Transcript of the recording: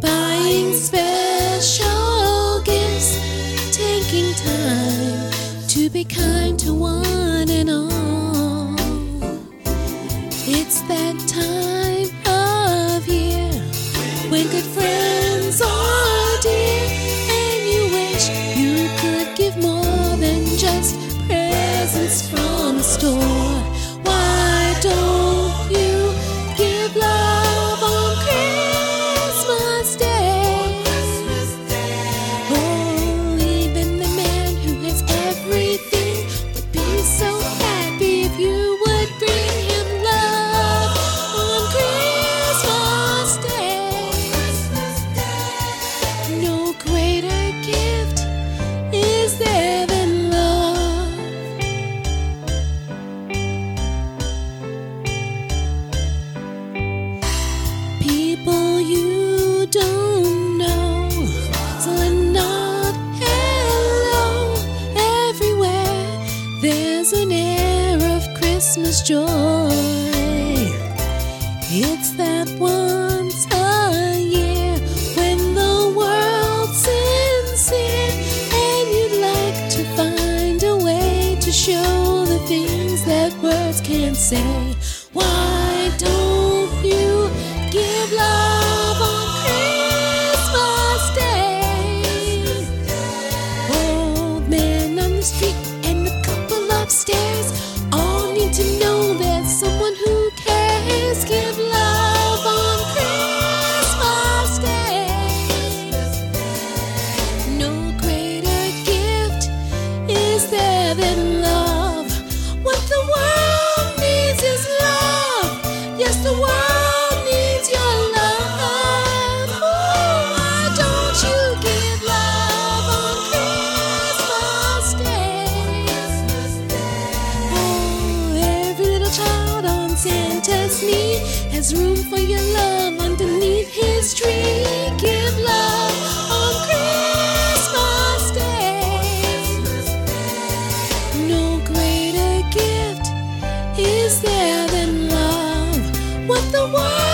buying special gifts, taking time to be kind to one and all. It's that time of year when good friends are dear, and you wish you could give more than just presents from a store. Why air of Christmas joy. It's that once a year when the world's sincere, and you'd like to find a way to show the things that words can't say. Why don't you give love the world needs is love. Yes, the world needs your love. Oh, why don't No greater gift is there than love. What the world?